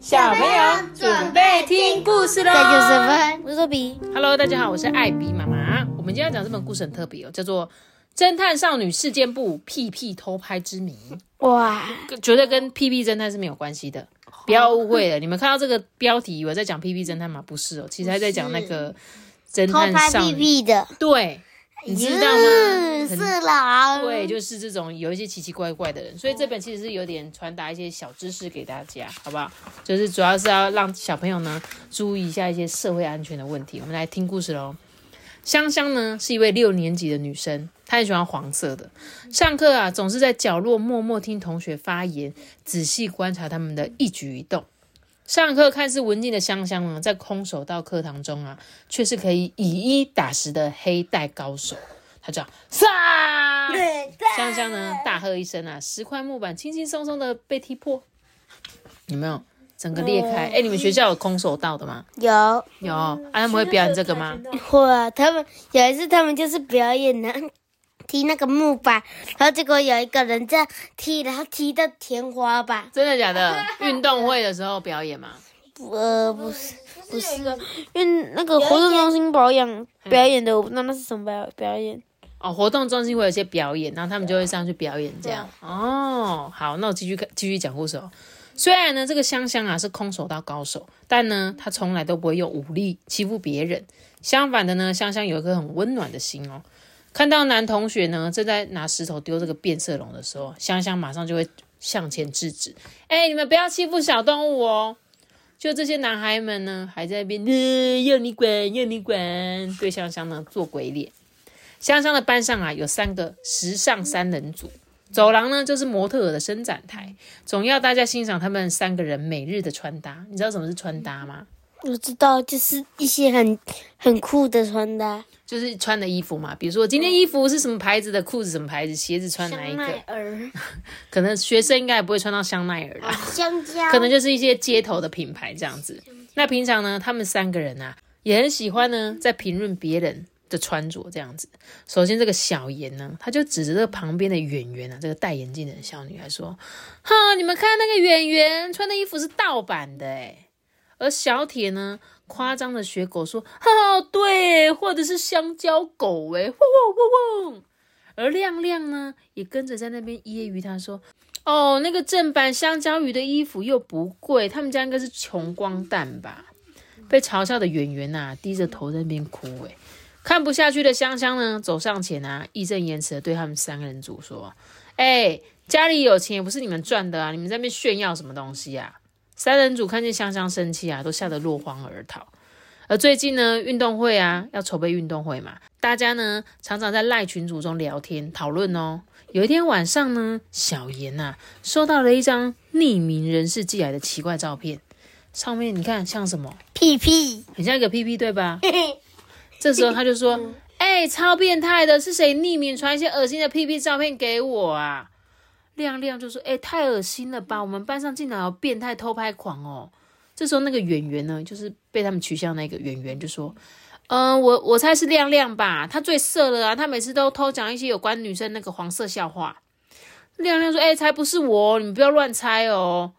小朋友准备听故事喽！这就是分，我是比。Hello，大家好，我是艾比妈妈。我们今天要讲这本故事很特别哦，叫做《侦探少女事件簿：屁屁偷拍之谜》，哇，绝对跟屁屁侦探是没有关系的，不要误会了。你们看到这个标题以为在讲屁屁侦探吗？不是哦，其实还在讲那个侦偷拍屁探少女。屁的，对，你知道吗？是啦。对，就是这种有一些奇奇怪怪的人，所以这本其实是有点传达一些小知识给大家，好不好？就是主要是要让小朋友呢注意一下一些社会安全的问题。我们来听故事喽。香香呢是一位六年级的女生，她很喜欢黄色的。上课啊，总是在角落默默听同学发言，仔细观察他们的一举一动。上课看似文静的香香呢，在空手道课堂中啊，却是可以以一打十的黑带高手。他这样杀，香香呢大喝一声啊，十块木板轻轻松松的被踢破，有没有？整个裂开。哎、你们学校有空手道的吗？有有啊，他们会表演这个吗？会啊，他们有一次他们就是表演的。踢那个木板，然后结果有一个人这样踢，然后踢到天花板。真的假的？运动会的时候表演吗？不呃，不是，不是，因为那个活动中心保养表演的，我不知道那是什么表表演。哦，活动中心会有一些表演，然后他们就会上去表演这样。哦，好，那我继续看，继续讲故事哦。虽然呢，这个香香啊是空手道高手，但呢，她从来都不会用武力欺负别人。相反的呢，香香有一颗很温暖的心哦。看到男同学呢正在拿石头丢这个变色龙的时候，香香马上就会向前制止：“哎、你们不要欺负小动物哦！”就这些男孩们呢，还在那边，呃，要你管，要你管，对香香呢做鬼脸。香香的班上啊，有三个时尚三人组，走廊呢就是模特儿的伸展台，总要大家欣赏他们三个人每日的穿搭。你知道什么是穿搭吗？我知道，就是一些很很酷的穿搭，就是穿的衣服嘛，比如说今天衣服是什么牌子的，裤子什么牌子，鞋子穿哪一香奈个？儿、可能学生应该也不会穿到香奈儿啦，香蕉，可能就是一些街头的品牌这样子。那平常呢，他们三个人啊，也很喜欢呢，在评论别人的穿着这样子。首先，这个小妍呢，他就指着这个旁边的圆圆啊，这个戴眼镜的小女孩说：“哈，你们看那个圆圆穿的衣服是盗版的诶而小铁呢，夸张的学狗说：“哦，对，或者是香蕉狗诶，汪汪汪汪。”而亮亮呢，也跟着在那边揶揄他说：“哦，那个正版香蕉鱼的衣服又不贵，他们家应该是穷光蛋吧？”被嘲笑的圆圆呐，低着头在那边哭。诶看不下去的香香呢，走上前啊，义正言辞的对他们三个人组说：“哎，家里有钱也不是你们赚的啊，你们在那边炫耀什么东西啊？”三人组看见香香生气啊，都吓得落荒而逃。而最近呢，运动会啊，要筹备运动会嘛，大家呢常常在赖群组中聊天讨论哦。有一天晚上呢，小妍呐、收到了一张匿名人士寄来的奇怪照片，上面你看像什么？屁屁，很像一个屁屁对吧？这时候他就说：“哎、超变态的，是谁匿名传一些恶心的屁屁照片给我啊？”亮亮就说：“哎、太恶心了吧！我们班上竟然有变态偷拍狂哦！”这时候那个圆圆呢，就是被他们取笑那个圆圆就说：“嗯、我我猜是亮亮吧，他最色了啊！他每次都偷讲一些有关女生那个黄色笑话。”亮亮说：“哎、才不是我，你们不要乱猜哦。”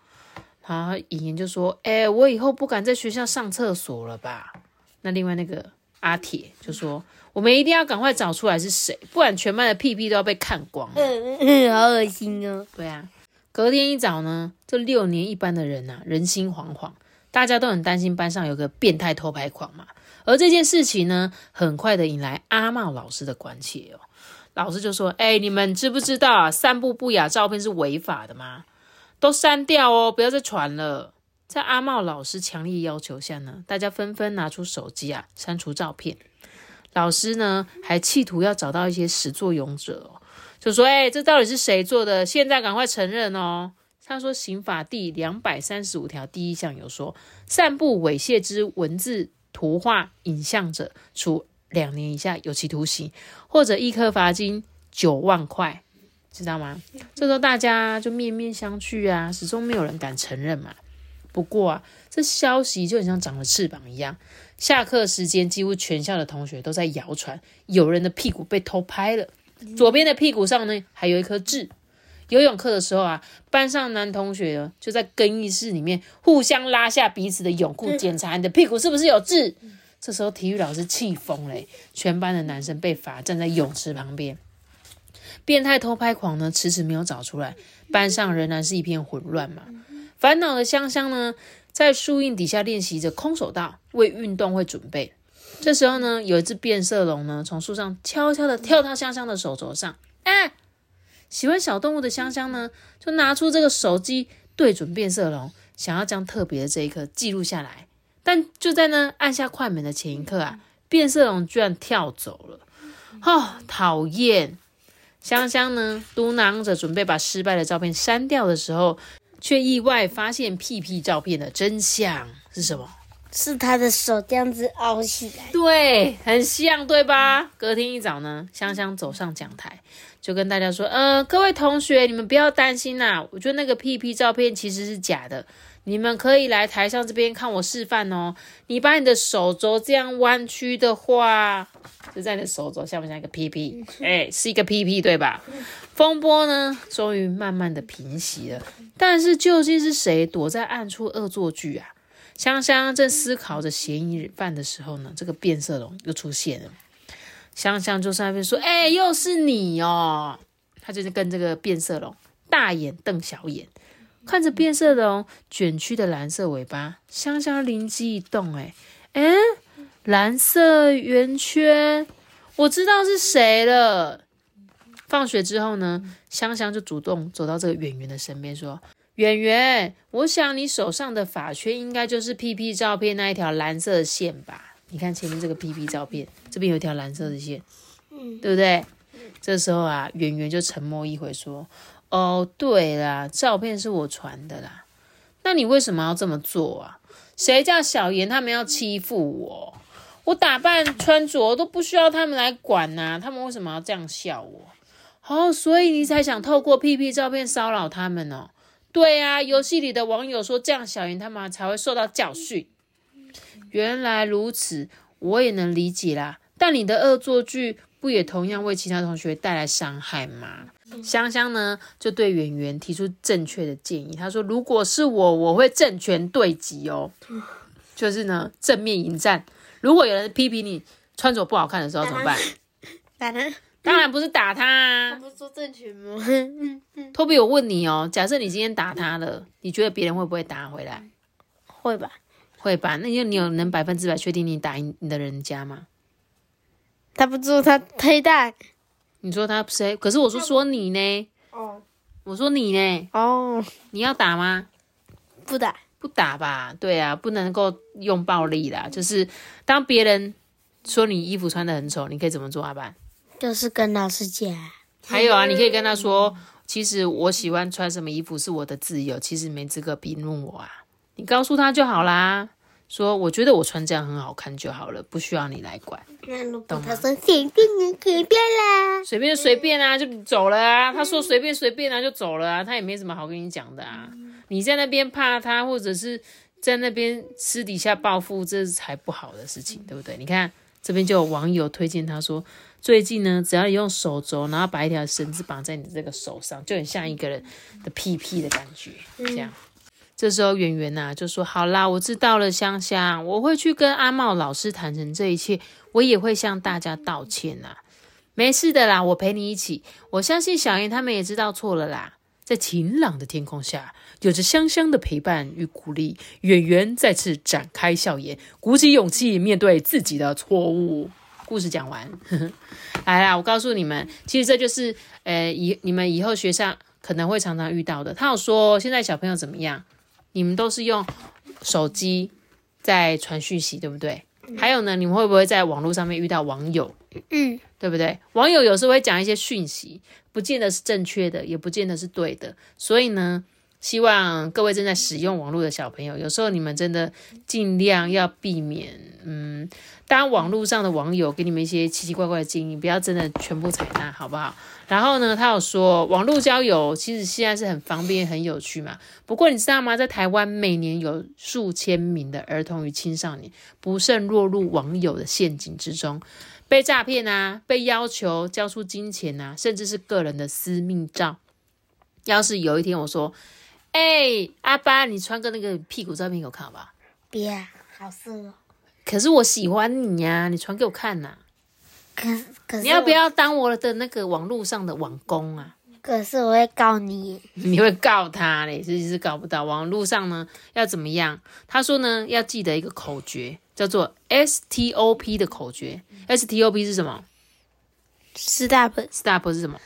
然后莹莹就说：“哎、我以后不敢在学校上厕所了吧？”那另外那个阿铁就说：“我们一定要赶快找出来是谁，不然全班的屁屁都要被看光。”嗯，好恶心哦。对啊，隔天一早呢，这六年一班的人啊，人心惶惶，大家都很担心班上有个变态偷拍狂嘛。而这件事情呢，很快的引来阿茂老师的关切哦。老师就说：“哎、你们知不知道啊，散布不雅照片是违法的吗？都删掉哦，不要再传了。”在阿茂老师强烈要求下呢，大家纷纷拿出手机啊，删除照片。老师呢，还企图要找到一些始作俑者，就说：“哎、这到底是谁做的？现在赶快承认哦！”他说，《刑法》第两百三十五条第一项有说，散布猥亵之文字、图画、影像者，处两年以下有期徒刑，或者一颗罚金九万块，知道吗？这时候大家就面面相觑啊，始终没有人敢承认嘛。不过啊，这消息就很像长了翅膀一样，下课时间几乎全校的同学都在谣传有人的屁股被偷拍了，左边的屁股上呢还有一颗痣，游泳课的时候啊，班上男同学就在更衣室里面互相拉下彼此的泳裤，检查你的屁股是不是有痣。这时候体育老师气疯了，全班的男生被罚站在泳池旁边。变态偷拍狂呢，迟迟没有找出来，班上仍然是一片混乱嘛。烦恼的香香呢，在树荫底下练习着空手道，为运动会准备。这时候呢，有一只变色龙呢，从树上悄悄的跳到香香的手肘上。啊！喜欢小动物的香香呢，就拿出这个手机对准变色龙，想要将特别的这一刻记录下来。但就在呢按下快门的前一刻啊，变色龙居然跳走了。哦，讨厌！香香呢嘟囔着准备把失败的照片删掉的时候，却意外发现屁屁照片的真相是什么？是他的手这样子凹起来，对，很像，对吧？隔天一早呢，香香走上讲台，就跟大家说：“呃，各位同学，你们不要担心呐，我觉得那个屁屁照片其实是假的，你们可以来台上这边看我示范哦。你把你的手肘这样弯曲的话，就在你的手肘像不像一个屁屁？哎，是一个屁屁，对吧？风波呢，终于慢慢的平息了，但是究竟是谁躲在暗处恶作剧啊？”香香正思考着嫌疑犯的时候呢，这个变色龙又出现了。香香就在那边说：“哎，又是你哦！”他就是跟这个变色龙大眼瞪小眼，看着变色龙卷曲的蓝色尾巴。香香灵机一动，哎哎，蓝色圆圈，我知道是谁了。放学之后呢，香香就主动走到这个圆圆的身边说。圆圆，我想你手上的发圈应该就是 P P 照片那一条蓝色的线吧？你看前面这个 P P 照片，这边有一条蓝色的线，嗯，对不对？这时候啊，圆圆就沉默一会，说：“哦，对啦，照片是我传的啦。那你为什么要这么做啊？谁叫小妍他们要欺负我？我打扮穿着都不需要他们来管呐，他们为什么要这样笑我？哦，所以你才想透过屁屁照片骚扰他们哦？”对啊，游戏里的网友说这样，小妍他们才会受到教训。原来如此，我也能理解啦。但你的恶作剧不也同样为其他同学带来伤害吗？香香呢，就对圆圆提出正确的建议。他说：“如果是我，我会正拳对击哦，就是呢正面迎战。如果有人批评你穿着不好看的时候，怎么办？打他。”当然不是打他，他不是说正拳吗？托比，我问你哦，假设你今天打他了，你觉得别人会不会打回来？会吧，会吧。那你你有能百分之百确定你打赢你的人家吗？他不做他推大。你说他谁？可是我说说你呢？哦，我说你呢？哦，你要打吗？不打，不打吧？对啊，不能够用暴力啦。就是当别人说你衣服穿的很丑，你可以怎么做阿班？就是跟老师讲，还有啊，你可以跟他说，其实我喜欢穿什么衣服是我的自由，其实没资格评论我啊。你告诉他就好啦，说我觉得我穿这样很好看就好了，不需要你来管。懂他说随便你随便啦，随便随便啊，就走了啊。他说随便随便啊，就走了啊，他也没什么好跟你讲的啊。你在那边怕他，或者是在那边私底下报复，这才不好的事情，对不对？你看这边就有网友推荐他说。最近呢，只要你用手肘，然后把一条绳子绑在你这个手上，就很像一个人的屁屁的感觉。这样，这时候圆圆呐就说：“好啦，我知道了，香香，我会去跟阿茂老师坦诚这一切，我也会向大家道歉呐。没事的啦，我陪你一起。我相信小妍他们也知道错了啦。在晴朗的天空下，有着香香的陪伴与鼓励，圆圆再次展开笑颜，鼓起勇气面对自己的错误。”故事讲完，来啦！我告诉你们，其实这就是呃，以你们以后学校可能会常常遇到的。他有说，现在小朋友怎么样？你们都是用手机在传讯息，对不对？还有呢，你们会不会在网络上面遇到网友？嗯，对不对？网友有时候会讲一些讯息，不见得是正确的，也不见得是对的。所以呢，希望各位正在使用网络的小朋友，有时候你们真的尽量要避免，嗯。当网络上的网友给你们一些奇奇怪怪的建议，不要真的全部采纳，好不好？然后呢，他有说网络交友其实现在是很方便、很有趣嘛。不过你知道吗？在台湾每年有数千名的儿童与青少年不慎落入网友的陷阱之中，被诈骗啊，被要求交出金钱啊，甚至是个人的私密照。要是有一天我说，哎、阿巴，你传个那个屁股照片给我看好不好？别啊，好色哦。可是我喜欢你呀、你传给我看呐、可可是你要不？要当我的那个网络上的网工啊？可是我会告你。你会告他嘞，其实是告不到。网络上呢要怎么样？他说呢要记得一个口诀，叫做 STOP 的口诀。STOP 是什么 Stop，？Stop 是什么？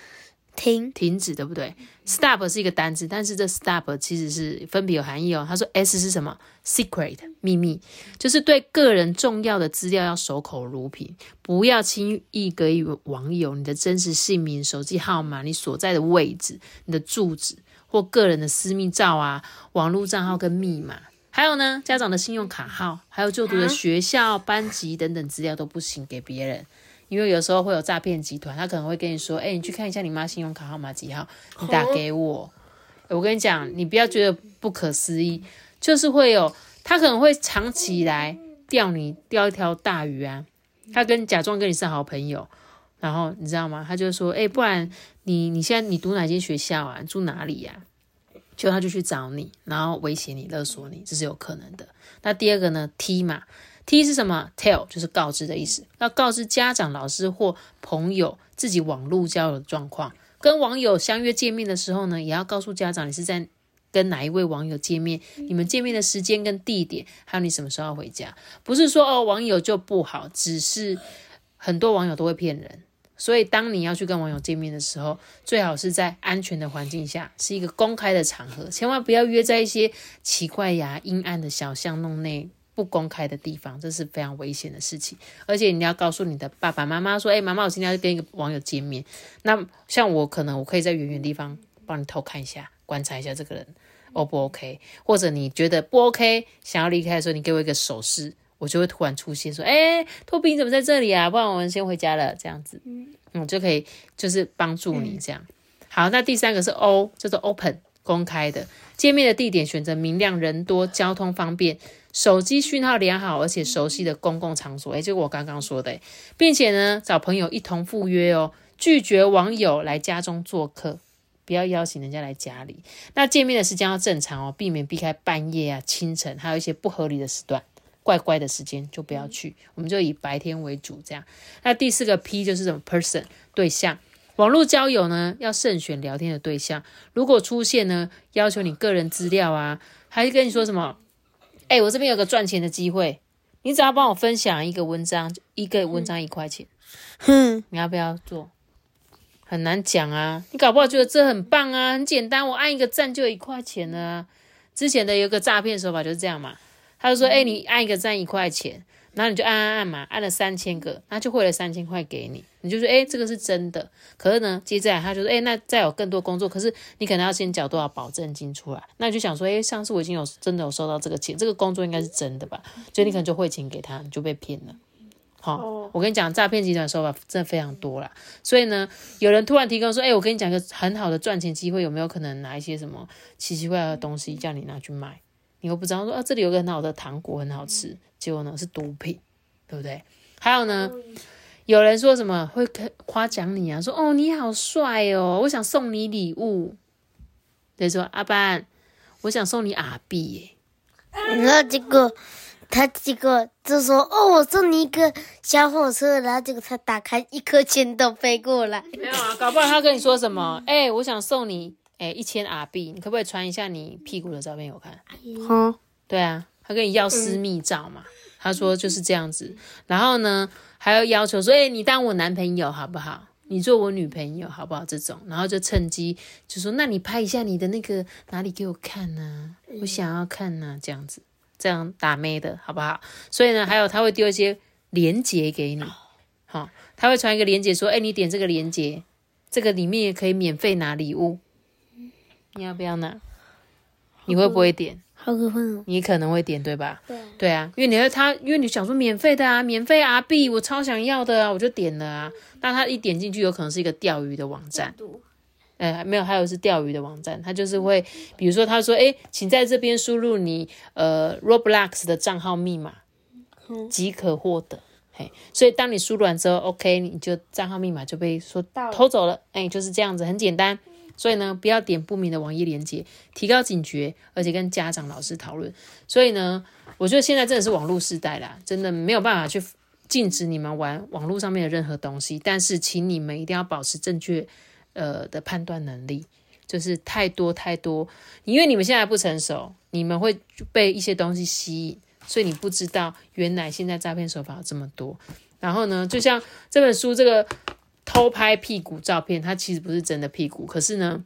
停。停止，对不对？Stop 是一个单词，但是这 stop 其实是分别有含义哦。他说 S 是什么？Secret 秘密，就是对个人重要的资料要守口如瓶，不要轻易给予网友你的真实姓名、手机号码、你所在的位置、你的住址或个人的私密照啊、网络账号跟密码。还有呢，家长的信用卡号，还有就读的学校、班级等等资料都不行给别人。因为有时候会有诈骗集团，他可能会跟你说：“哎、你去看一下你妈信用卡号码几号，你打给我。我跟你讲，你不要觉得不可思议，就是会有他可能会藏起来钓你钓一条大鱼啊，他跟假装跟你是好朋友，然后你知道吗？他就说：“哎、不然你你现在你读哪间学校啊？你住哪里呀、就他就去找你，然后威胁你、勒索你，这是有可能的。那第二个呢，T 嘛，T 是什么？Tell 就是告知的意思，要告知家长、老师或朋友自己网络交友的状况。跟网友相约见面的时候呢，也要告诉家长你是在跟哪一位网友见面，你们见面的时间跟地点，还有你什么时候要回家。不是说哦网友就不好，只是很多网友都会骗人。所以，当你要去跟网友见面的时候，最好是在安全的环境下，是一个公开的场合，千万不要约在一些奇怪呀、阴暗的小巷弄内不公开的地方，这是非常危险的事情。而且你要告诉你的爸爸妈妈说：“哎、妈妈，我今天要跟一个网友见面。”那像我可能我可以在远远地方帮你偷看一下，观察一下这个人 O 不 OK，或者你觉得不 OK，想要离开的时候，你给我一个手势。我就会突然出现，说：“哎、托比，你怎么在这里啊？不然我们先回家了。”这样子，嗯，就可以就是帮助你这样。好，那第三个是 O，叫做 Open，公开的。见面的地点选择明亮、人多、交通方便、手机讯号良好而且熟悉的公共场所。诶，就我刚刚说的诶，并且呢，找朋友一同赴约哦，拒绝网友来家中做客。不要邀请人家来家里。那见面的时间要正常哦，避免避开半夜啊、清晨，还有一些不合理的时段。怪怪的时间就不要去，我们就以白天为主这样。那第四个 P 就是什么 person 对象，网络交友呢要慎选聊天的对象。如果出现呢要求你个人资料啊，还是跟你说什么，哎、我这边有个赚钱的机会，你只要帮我分享一个文章，一个文章一块钱，哼，你要不要做？很难讲啊，你搞不好觉得这很棒啊，很简单，我按一个赞就一块钱呢啊。之前的有个诈骗手法就是这样嘛，他就说，哎、你按一个赞一块钱，然后你就按按按嘛，按了三千个，那就汇了三千块给你，你就说，哎、这个是真的。可是呢，接下来他就说，哎、那再有更多工作，可是你可能要先缴多少保证金出来，那你就想说，哎、上次我已经有真的有收到这个钱，这个工作应该是真的吧？所以你可能就汇钱给他，你就被骗了。好、我跟你讲，诈骗集团手法真的非常多啦。所以呢，有人突然提供说：“哎、我跟你讲一个很好的赚钱机会，有没有可能拿一些什么奇奇怪怪的东西叫你拿去卖？你又不知道说啊，这里有个很好的糖果很好吃，结果呢是毒品，对不对？还有呢，有人说什么会夸奖你啊，说哦你好帅哦，我想送你礼物。他说阿班，我想送你阿币耶。然后结果他结果就说：“哦，我送你一个小火车。”然后结果他打开，一颗钱都飞过来。没有啊，搞不好他跟你说什么？哎、我想送你哎一千阿币，你可不可以传一下你屁股的照片给我看？哼，对啊，他跟你要私密照嘛，他说就是这样子。然后呢，还要要求说，哎、你当我男朋友好不好？你做我女朋友好不好？这种，然后就趁机就说，那你拍一下你的那个哪里给我看呢、我想要看呢、这样子，这样打妹的好不好？所以呢，还有他会丢一些连接给你，好、他会传一个连接说，哎、你点这个连接，这个里面也可以免费拿礼物，你要不要拿？你会不会点？好可怕哦！你可能会点对吧？对对啊，因为你会他，因为你想说免费的啊，免费啊币，我超想要的啊，我就点了啊。那他一点进去，有可能是一个钓鱼的网站，呃，没有，还有是钓鱼的网站，他就是会，比如说他说，哎，请在这边输入你呃 Roblox 的账号密码，即可获得。嘿，所以当你输入完之后，OK，你就账号密码就被说偷走了，哎，就是这样子，很简单。所以呢，不要点不明的网页链接，提高警觉，而且跟家长、老师讨论。所以呢，我觉得现在真的是网络时代啦，真的没有办法去禁止你们玩网络上面的任何东西，但是请你们一定要保持正确呃的判断能力。就是太多太多，因为你们现在不成熟，你们会被一些东西吸引，所以你不知道原来现在诈骗手法有这么多。然后呢，就像这本书这个偷拍屁股照片，它其实不是真的屁股，可是呢，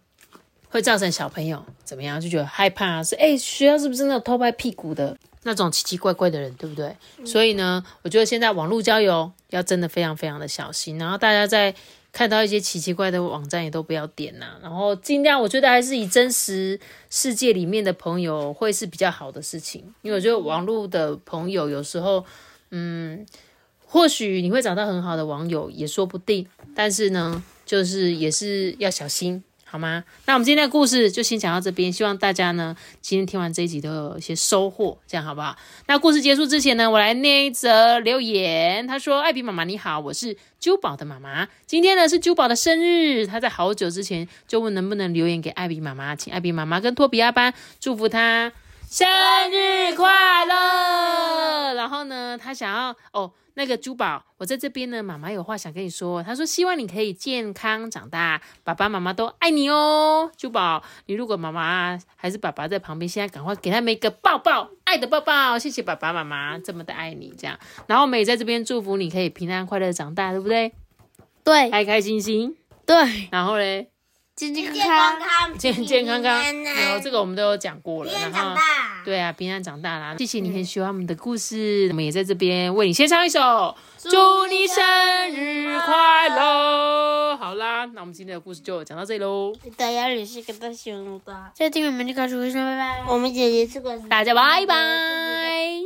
会造成小朋友怎么样就觉得害怕，是哎学校是不是那种偷拍屁股的那种奇奇怪怪的人，对不对？所以呢，我觉得现在网络交友要真的非常非常的小心，然后大家在。看到一些奇奇怪的网站也都不要点呐，然后尽量我觉得还是以真实世界里面的朋友会是比较好的事情，因为我觉得网络的朋友有时候，嗯，或许你会找到很好的网友也说不定，但是呢，就是也是要小心。好吗？那我们今天的故事就先讲到这边，希望大家呢今天听完这一集都有一些收获，这样好不好？那故事结束之前呢，我来念一则留言。他说：“艾比妈妈你好，我是珠宝的妈妈，今天呢是珠宝的生日，他在好久之前就问能不能留言给艾比妈妈，请艾比妈妈跟托比亚班祝福他生日快乐。然后呢，他想要哦。”那个珠宝，我在这边呢，妈妈有话想跟你说。他说希望你可以健康长大，爸爸妈妈都爱你哦。珠宝，你如果妈妈还是爸爸在旁边，现在赶快给他们一个抱抱，爱的抱抱。谢谢爸爸妈妈这么的爱你，这样。然后我们也在这边祝福你可以平安快乐长大，对不对？对，开开心心。对，然后嘞。健健康康，健健康康，然后这个我们都有讲过了。然后，对啊，平安长大啦。谢谢你很喜欢我们的故事，我们也在这边为你献唱一首，祝你生日快乐。好啦，那我们今天的故事就讲到这里喽。大家也是个大熊的，再听我们就告诉我说拜拜。我们姐姐是个，大家拜拜。